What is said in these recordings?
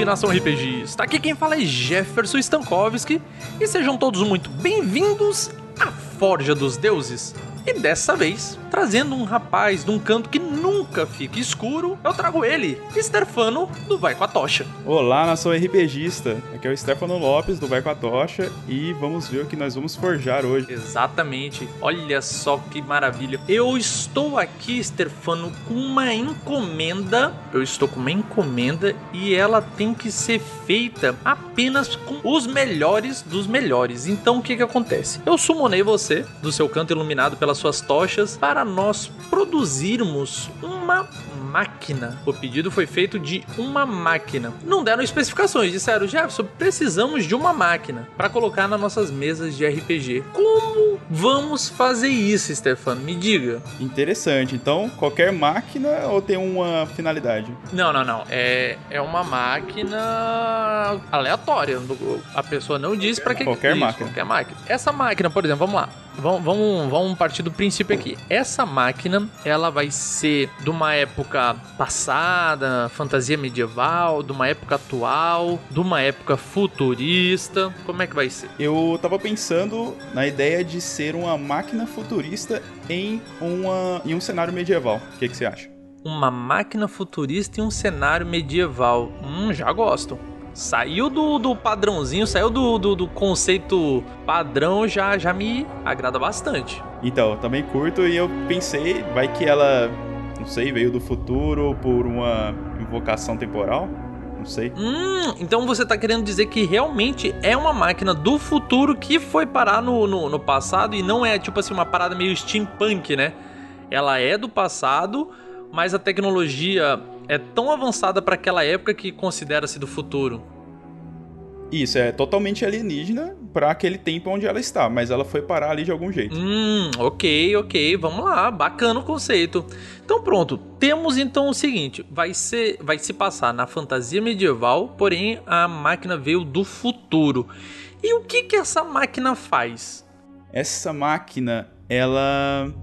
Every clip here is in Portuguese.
Salve nação RPGista! Aqui quem fala é Jefferson Stankowski e sejam todos muito bem-vindos à Forja dos Deuses. E dessa vez, trazendo um rapaz de um canto que nunca fica escuro, eu trago ele, Stefano do Vai com a Tocha. Olá, nação RPGista. Aqui é o Stefano Lopes do Vai com a Tocha e vamos ver o que nós vamos forjar hoje. Exatamente. Olha só que maravilha. Eu estou aqui, Stefano, com uma encomenda. Eu estou com uma encomenda e ela tem que ser feita apenas com os melhores dos melhores. Então o que que acontece? Eu sumonei você do seu canto iluminado pelas suas tochas para nós produzirmos uma máquina. O pedido foi feito de uma máquina. Não deram especificações, disseram, Jefferson, precisamos de uma máquina para colocar nas nossas mesas de RPG. Como vamos fazer isso, Stefano? Me diga. Interessante. Então, qualquer máquina ou tem uma finalidade? Não, não, não. É, é uma máquina aleatória. A pessoa não diz para que Qualquer isso, máquina. Qualquer máquina. Essa máquina, por exemplo, vamos lá. Vamos, vamos, vamos partir do princípio aqui. Essa máquina, ela vai ser de uma época passada, fantasia medieval, de uma época atual, de uma época futurista. Como é que vai ser? Eu tava pensando na ideia de ser uma máquina futurista em, uma, em um cenário medieval. O que, que você acha? Uma máquina futurista em um cenário medieval. Hum, já gosto. Saiu do, do padrãozinho, saiu do, do, do conceito padrão, já, já me agrada bastante. Então, eu também curto e eu pensei, vai que ela, não sei, veio do futuro por uma invocação temporal? Não sei. Hum, então você tá querendo dizer que realmente é uma máquina do futuro que foi parar no, no, no passado e não é tipo assim uma parada meio steampunk, né? Ela é do passado, mas a tecnologia é tão avançada para aquela época que considera-se do futuro. Isso, é totalmente alienígena para aquele tempo onde ela está, mas ela foi parar ali de algum jeito. Hum, ok, ok, vamos lá, bacana o conceito. Então pronto, temos então o seguinte, vai ser, vai se passar na fantasia medieval, porém a máquina veio do futuro. E o que que essa máquina faz? Essa máquina, ela.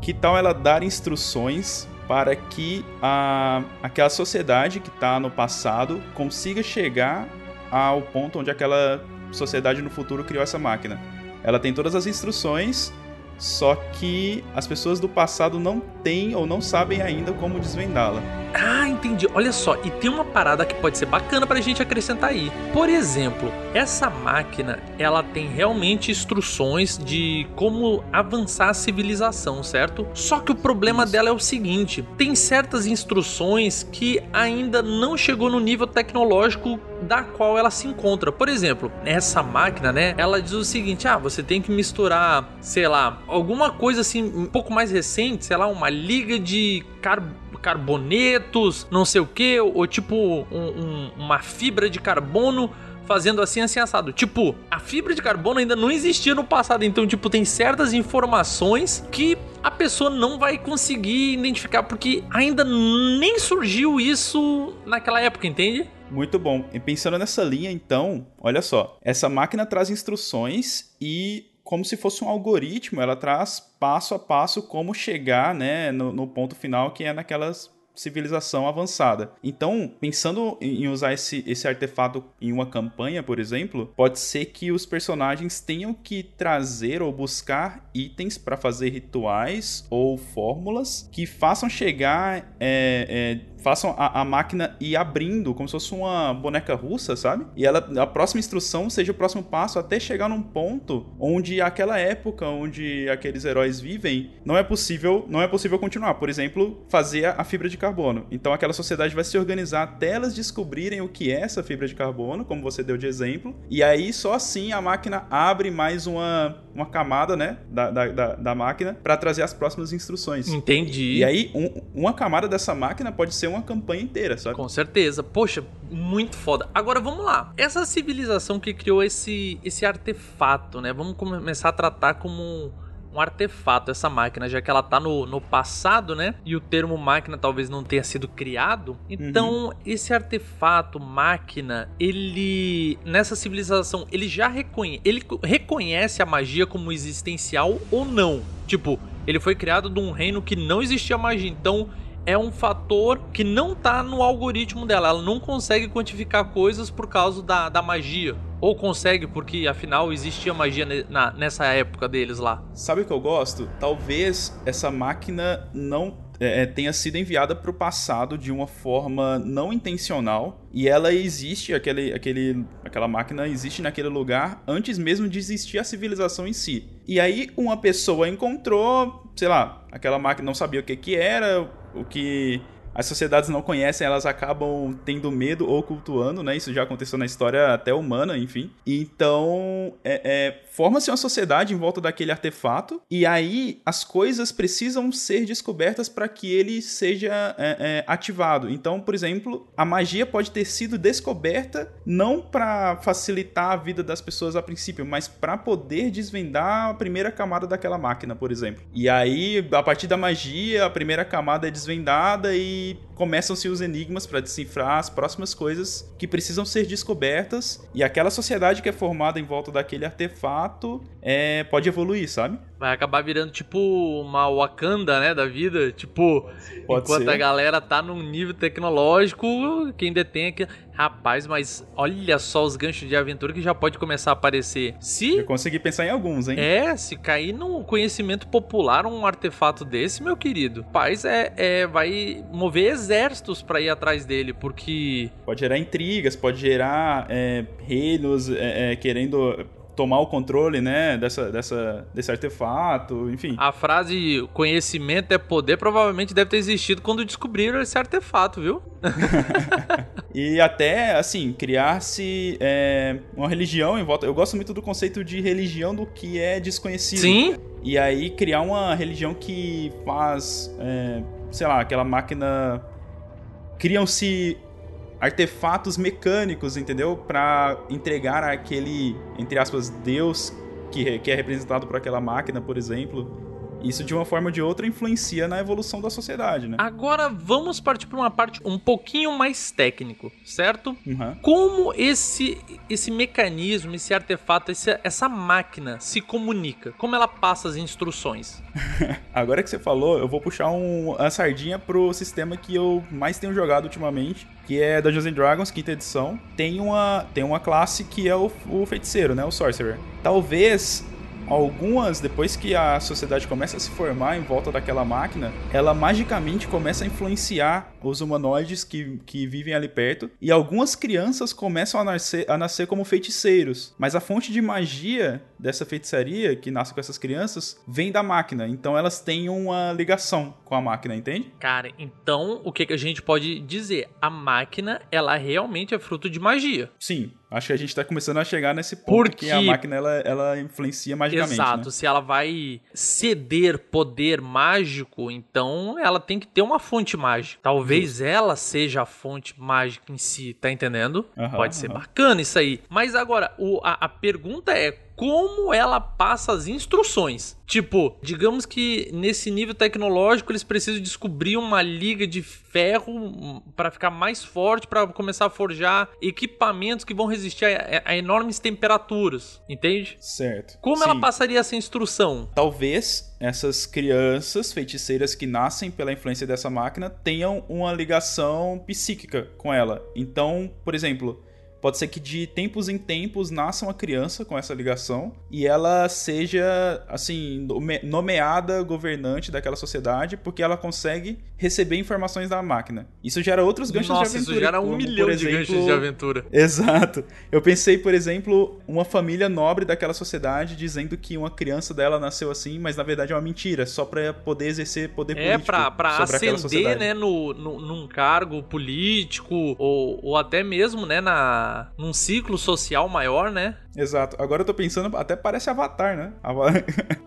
Que tal ela dar instruções para que a, aquela sociedade que está no passado consiga chegar ao ponto onde aquela sociedade no futuro criou essa máquina? Ela tem todas as instruções, só que as pessoas do passado não têm ou não sabem ainda como desvendá-la. Ah, entendi. Olha só, e tem uma parada que pode ser bacana pra gente acrescentar aí. Por exemplo, essa máquina, ela tem realmente instruções de como avançar a civilização, certo? Só que o problema dela é o seguinte: tem certas instruções que ainda não chegou no nível tecnológico da qual ela se encontra. Por exemplo, essa máquina, né? Ela diz o seguinte: ah, você tem que misturar, sei lá, alguma coisa assim um pouco mais recente, sei lá, uma liga de car carbonetos, não sei o que, ou, tipo um- um- uma fibra de carbono fazendo assim, assim, assado. Tipo, a fibra de carbono ainda não existia no passado, então, tipo, tem certas informações que a pessoa não vai conseguir identificar, porque ainda nem surgiu isso naquela época, entende? Muito bom. E pensando nessa linha, então, olha só. Essa máquina traz instruções e, como se fosse um algoritmo, ela traz passo a passo como chegar né, no, no ponto final, que é naquelas civilização avançada. Então, pensando em usar esse, esse artefato em uma campanha, por exemplo, pode ser que os personagens tenham que trazer ou buscar itens para fazer rituais ou fórmulas que façam chegar é, é, façam a, a, máquina ir abrindo, como se fosse uma boneca russa, sabe? E ela, a próxima instrução seja o próximo passo até chegar num ponto onde aquela época onde aqueles heróis vivem não é possível, não é possível continuar. Por exemplo, fazer a, a fibra de carbono. Então aquela sociedade vai se organizar até elas descobrirem o que é essa fibra de carbono, como você deu de exemplo. E aí só assim a máquina abre mais uma, uma camada, né, da, da, da, da máquina para trazer as próximas instruções. Entendi. E aí um, uma camada dessa máquina pode ser uma campanha inteira, sabe? Com certeza. Poxa, muito foda. Agora vamos lá. Essa civilização que criou esse, esse artefato, né? Vamos começar a tratar como um artefato essa máquina, já que ela tá no, no passado, né? E o termo máquina talvez não tenha sido criado. Então, uhum. esse artefato, máquina, ele. Nessa civilização, ele já reconhece. Ele reconhece a magia como existencial ou não? Tipo, ele foi criado de um reino que não existia magia. Então, é um fator que não tá no algoritmo dela. Ela não consegue quantificar coisas por causa da, da magia. Ou consegue, porque afinal existia magia na, nessa época deles lá. Sabe o que eu gosto? Talvez essa máquina não é, é tenha sido enviada para o passado de uma forma não intencional e ela existe, aquele, aquele, aquela máquina existe naquele lugar antes mesmo de existir a civilização em si. E aí uma pessoa encontrou, sei lá, aquela máquina não sabia o que, que era, o que as sociedades não conhecem, elas acabam tendo medo ou cultuando, né? Isso já aconteceu na história até humana, enfim. Então, é, é, forma-se uma sociedade em volta daquele artefato, e aí as coisas precisam ser descobertas para que ele seja é, é, ativado. Então, por exemplo, a magia pode ter sido descoberta não para facilitar a vida das pessoas a princípio, mas para poder desvendar a primeira camada daquela máquina, por exemplo. E aí, a partir da magia, a primeira camada é desvendada e beep. Começam-se os enigmas para decifrar as próximas coisas que precisam ser descobertas e aquela sociedade que é formada em volta daquele artefato é, pode evoluir, sabe? Vai acabar virando tipo uma Wakanda, né, da vida, tipo, pode enquanto ser. a galera tá num nível tecnológico, quem detém aqui, rapaz, mas olha só os ganchos de aventura que já pode começar a aparecer. Se Eu consegui pensar em alguns, hein? É, se cair no conhecimento popular um artefato desse, meu querido, paz é, é vai mover exércitos para ir atrás dele, porque pode gerar intrigas, pode gerar é, reinos é, é querendo tomar o controle, né, dessa, dessa, desse artefato, enfim. A frase conhecimento é poder provavelmente deve ter existido quando descobriram esse artefato, viu? e até, assim, criar-se é, uma religião em volta. Eu gosto muito do conceito de religião do que é desconhecido. Sim. E aí criar uma religião que faz, é, sei lá, aquela máquina. Criam-se artefatos mecânicos, entendeu? Para entregar aquele, entre aspas, Deus que, que é representado por aquela máquina, por exemplo. Isso de uma forma ou de outra influencia na evolução da sociedade, né? Agora vamos partir para uma parte um pouquinho mais técnico, certo? Uhum. Como esse esse mecanismo, esse artefato, esse, essa máquina se comunica? Como ela passa as instruções? Agora que você falou, eu vou puxar um, a sardinha pro sistema que eu mais tenho jogado ultimamente, que é Dungeons and Dragons, quinta edição. Tem uma, tem uma classe que é o, o feiticeiro, né? O Sorcerer. Talvez algumas, depois que a sociedade começa a se formar em volta daquela máquina, ela magicamente começa a influenciar os humanoides que, que vivem ali perto. E algumas crianças começam a nascer, a nascer como feiticeiros. Mas a fonte de magia dessa feitiçaria, que nasce com essas crianças, vem da máquina. Então elas têm uma ligação com a máquina, entende? Cara, então o que, que a gente pode dizer? A máquina, ela realmente é fruto de magia. Sim, Acho que a gente tá começando a chegar nesse ponto Porque... que a máquina ela, ela influencia magicamente. Exato, né? se ela vai ceder poder mágico, então ela tem que ter uma fonte mágica. Talvez Justo. ela seja a fonte mágica em si, tá entendendo? Pode ser bacana isso aí. Mas agora, o, a, a pergunta é: como ela passa as instruções. Tipo, digamos que nesse nível tecnológico eles precisam descobrir uma liga de ferro para ficar mais forte, para começar a forjar equipamentos que vão resistir a, a, enormes temperaturas, entende? Certo. Como Sim. ela passaria essa instrução? Talvez essas crianças feiticeiras que nascem pela influência dessa máquina tenham uma ligação psíquica com ela. Então, por exemplo, Pode ser que de tempos em tempos nasça uma criança com essa ligação e ela seja, assim, nomeada governante daquela sociedade porque ela consegue receber informações da máquina. Isso gera outros ganchos Nossa, de aventura. Isso gera um como, milhão exemplo... de ganchos de aventura. Exato. Eu pensei, por exemplo, uma família nobre daquela sociedade dizendo que uma criança dela nasceu assim, mas na verdade é uma mentira, só para poder exercer poder é, político. É, pra, ascender, né, no, no, num cargo político ou, ou até mesmo, né, na num ciclo social maior, né? Exato. Agora eu tô pensando, até parece Avatar, né? A,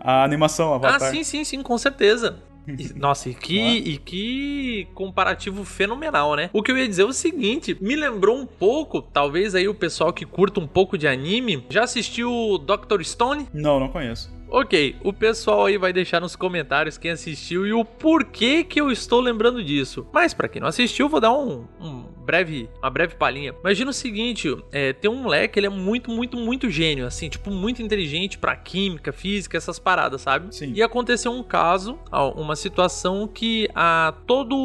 a animação Avatar. Ah, sim, sim, sim, com certeza. Nossa, e que, e que comparativo fenomenal, né? O que eu ia dizer é o seguinte: me lembrou um pouco, talvez aí o pessoal que curta um pouco de anime, já assistiu Doctor Stone? Não, não conheço. Ok, o pessoal aí vai deixar nos comentários quem assistiu e o porquê que eu estou lembrando disso. Mas para quem não assistiu, vou dar um, um breve, uma breve palhinha. Imagina o seguinte, é, tem um moleque, ele é muito, muito, muito gênio, assim, tipo, muito inteligente pra química, física, essas paradas, sabe? Sim. E aconteceu um caso, uma situação que a todo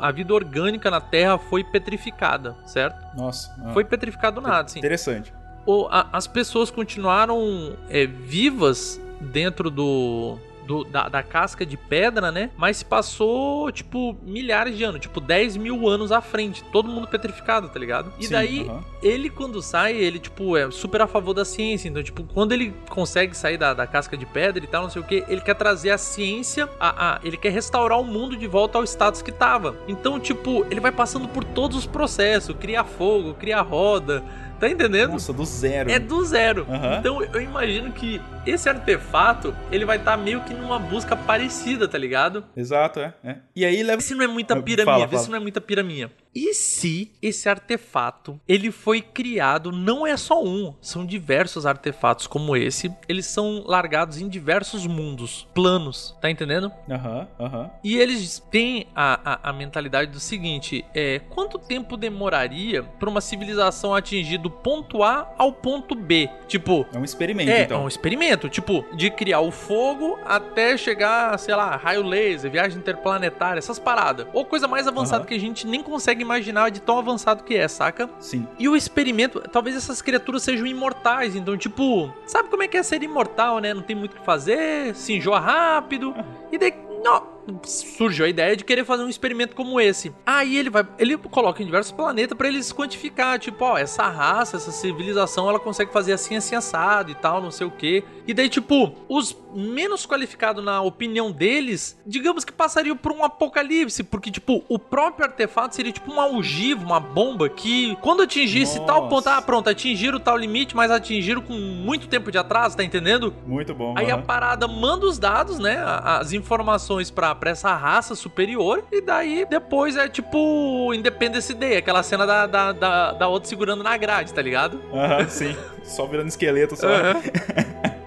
a vida orgânica na Terra foi petrificada, certo? Nossa. Ah. Foi petrificado nada, assim. Interessante. O, a, as pessoas continuaram é, vivas dentro do do, da, da, casca de pedra, né? Mas se passou, tipo, milhares de anos, tipo, 10 mil anos à frente. Todo mundo petrificado, tá ligado? E Sim, daí, uh -huh. ele, quando sai, ele, tipo, é super a favor da ciência. Então, tipo, quando ele consegue sair da, da casca de pedra e tal, não sei o que, ele quer trazer a ciência, a, a, ele quer restaurar o mundo de volta ao status que tava. Então, tipo, ele vai passando por todos os processos: cria fogo, cria roda Tá entendendo? Nossa, do zero. É do zero. Uhum. Então eu imagino que esse artefato, ele vai estar tá meio que numa busca parecida, tá ligado? Exato, é. é. E aí leva. Se não é muita pira fala, fala. vê se não é muita pira minha. E se esse artefato ele foi criado, não é só um, são diversos artefatos como esse, eles são largados em diversos mundos, planos, tá entendendo? Aham, uhum, aham. Uhum. E eles têm a, a, a, mentalidade do seguinte: é quanto tempo demoraria para uma civilização atingir do ponto A ao ponto B? Tipo. É um experimento, é, então. É um experimento, tipo, de criar o fogo até chegar, sei lá, raio laser, viagem interplanetária, essas paradas. Ou coisa mais avançada uhum. que a gente nem consegue imaginar de tão avançado que é, saca? Sim. E o experimento, talvez essas criaturas sejam imortais, então, tipo, sabe como é que é ser imortal, né? Não tem muito o que fazer, se enjoa rápido. E daí, não, surgiu a ideia de querer fazer um experimento como esse. Aí ele vai, ele coloca em diversos planetas para eles quantificar, tipo, ó, essa raça, essa civilização, ela consegue fazer assim, assim, assado e tal, não sei o que. E daí, tipo, os menos qualificados na opinião deles, digamos que passariam por um apocalipse, porque, tipo, o próprio artefato seria tipo uma algiva, uma bomba que, quando atingisse Nossa. tal ponto, ah, pronto, atingiram tal limite, mas atingiram com muito tempo de atraso, tá entendendo? Muito bom. Aí uhum. a parada manda os dados, né, as informações pra pra essa raça superior. E daí depois é tipo Independence Day, aquela cena da, da, da, da outra segurando na grade, tá ligado? Aham, uhum, sim. só virando esqueleto, só. Uhum.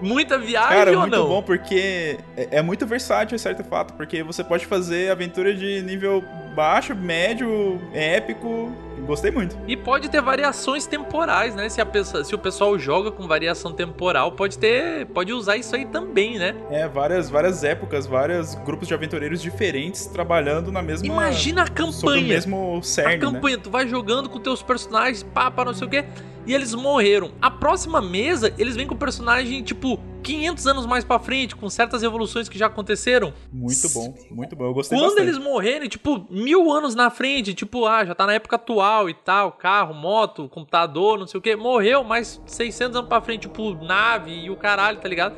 Muita viagem Cara, ou muito não? bom porque é, é muito versátil esse artefato, porque você pode fazer aventura de nível baixo, médio, épico. Gostei muito. E pode ter variações temporais, né? Se, a pessoa, se o pessoal joga com variação temporal, pode ter. Pode usar isso aí também, né? É, várias, várias épocas, vários grupos de aventureiros diferentes trabalhando na mesma. Imagina a campanha. Sobre o mesmo cerne, A campanha, né? tu vai jogando com teus personagens, pá, não sei o quê e eles morreram. A próxima mesa, eles vêm com o personagem, tipo, 500 anos mais pra frente, com certas evoluções que já aconteceram. Muito bom, muito bom. Eu gostei Quando bastante. eles morrerem, tipo, mil anos na frente, tipo, ah, já tá na época atual e tal, carro, moto, computador, não sei o que, morreu, mas 600 anos pra frente, tipo, nave e o caralho, tá ligado?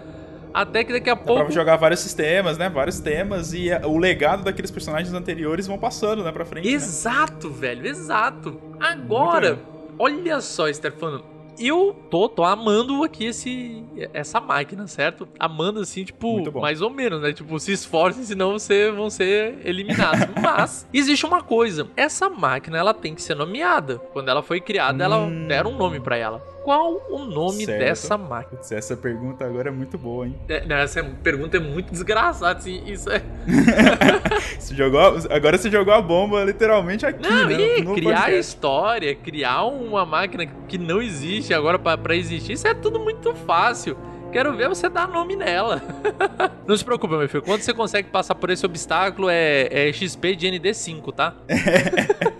Até que daqui a Dá pouco. Pra jogar vários sistemas, né? Vários temas. E o legado daqueles personagens anteriores vão passando, né? Pra frente. Né? Exato, né? velho, exato. Agora, olha só, Stefano. Eu tô, tô amando aqui esse, essa máquina, certo? Amando assim, tipo, mais ou menos, né? Tipo, se esforcem, senão você vão ser eliminados. Mas existe uma coisa: essa máquina ela tem que ser nomeada. Quando ela foi criada, hum... ela deram um nome para ela qual o nome certo. dessa máquina? Essa pergunta agora é muito boa, hein? É, não, essa pergunta é muito desgraçada, assim, isso é... você jogou, agora você jogou a bomba literalmente aqui, não, né? E criar podcast. história, criar uma máquina que não existe agora para existir, isso é tudo muito fácil. Quero ver você dar nome nela. não se preocupe, meu filho. Quando você consegue passar por esse obstáculo, é, é XP de ND5, tá?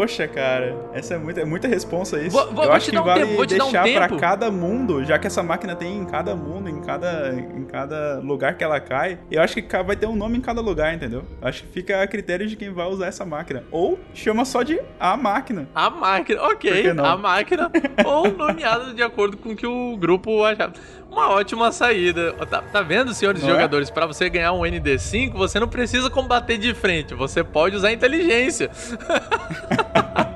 Poxa, cara, essa é muita, é muita responsa isso. Vou, vou, eu acho que um vale tempo, deixar um para cada mundo, já que essa máquina tem em cada mundo, em cada, em cada lugar que ela cai. Eu acho que vai ter um nome em cada lugar, entendeu? Eu acho que fica a critério de quem vai usar essa máquina. Ou chama só de a máquina. A máquina, ok. A máquina. ou nomeada de acordo com o que o grupo achava. Uma ótima saída. Tá, tá vendo, senhores não é? jogadores? É? Para você ganhar um ND5, você não precisa combater de frente. Você pode usar inteligência.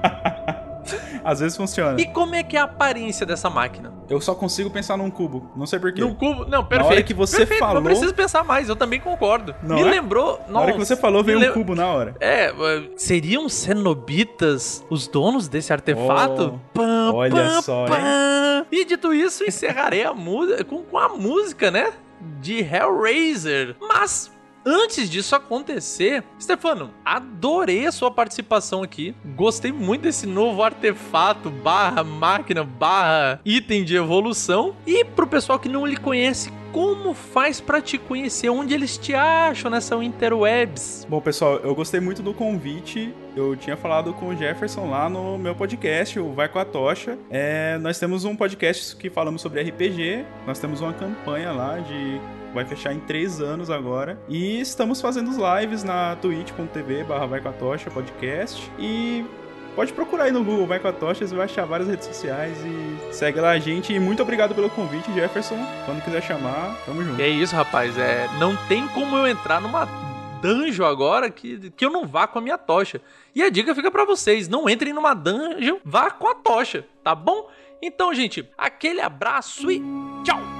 Às vezes funciona. E como é que é a aparência dessa máquina? Eu só consigo pensar num cubo. Não sei porquê. Num cubo? Não, perfeito. Na hora que você perfeito, falou. Não preciso pensar mais, eu também concordo. Não me é? lembrou. Na hora que você falou, veio um cubo na hora. É, seriam cenobitas os donos desse artefato? Oh, pam, olha pam, só. Pam. E dito isso, encerrarei a música com, com a música, né? De Hellraiser. Mas antes disso acontecer, Stefano, adorei a sua participação aqui. Gostei muito desse novo artefato barra máquina barra item de evolução. E pro pessoal que não lhe conhece, como faz para te conhecer? Onde eles te acham nessa interwebs? Bom, pessoal, eu gostei muito do convite. Eu tinha falado com o Jefferson lá no meu podcast, o Vai com a Tocha. É, nós temos um podcast que falamos sobre RPG. Nós temos uma campanha lá de vai fechar em três anos agora. E estamos fazendo lives na twitch.tv barra vai com a tocha podcast. E pode procurar aí no Google Vai com a Tocha, você vai achar várias redes sociais e segue lá a gente. E muito obrigado pelo convite, Jefferson. Quando quiser chamar, tamo junto. É isso, rapaz. É, não tem como eu entrar numa dungeon agora que, que eu não vá com a minha tocha. E a dica fica para vocês: não entrem numa dungeon, vá com a tocha, tá bom? Então, gente, aquele abraço e tchau!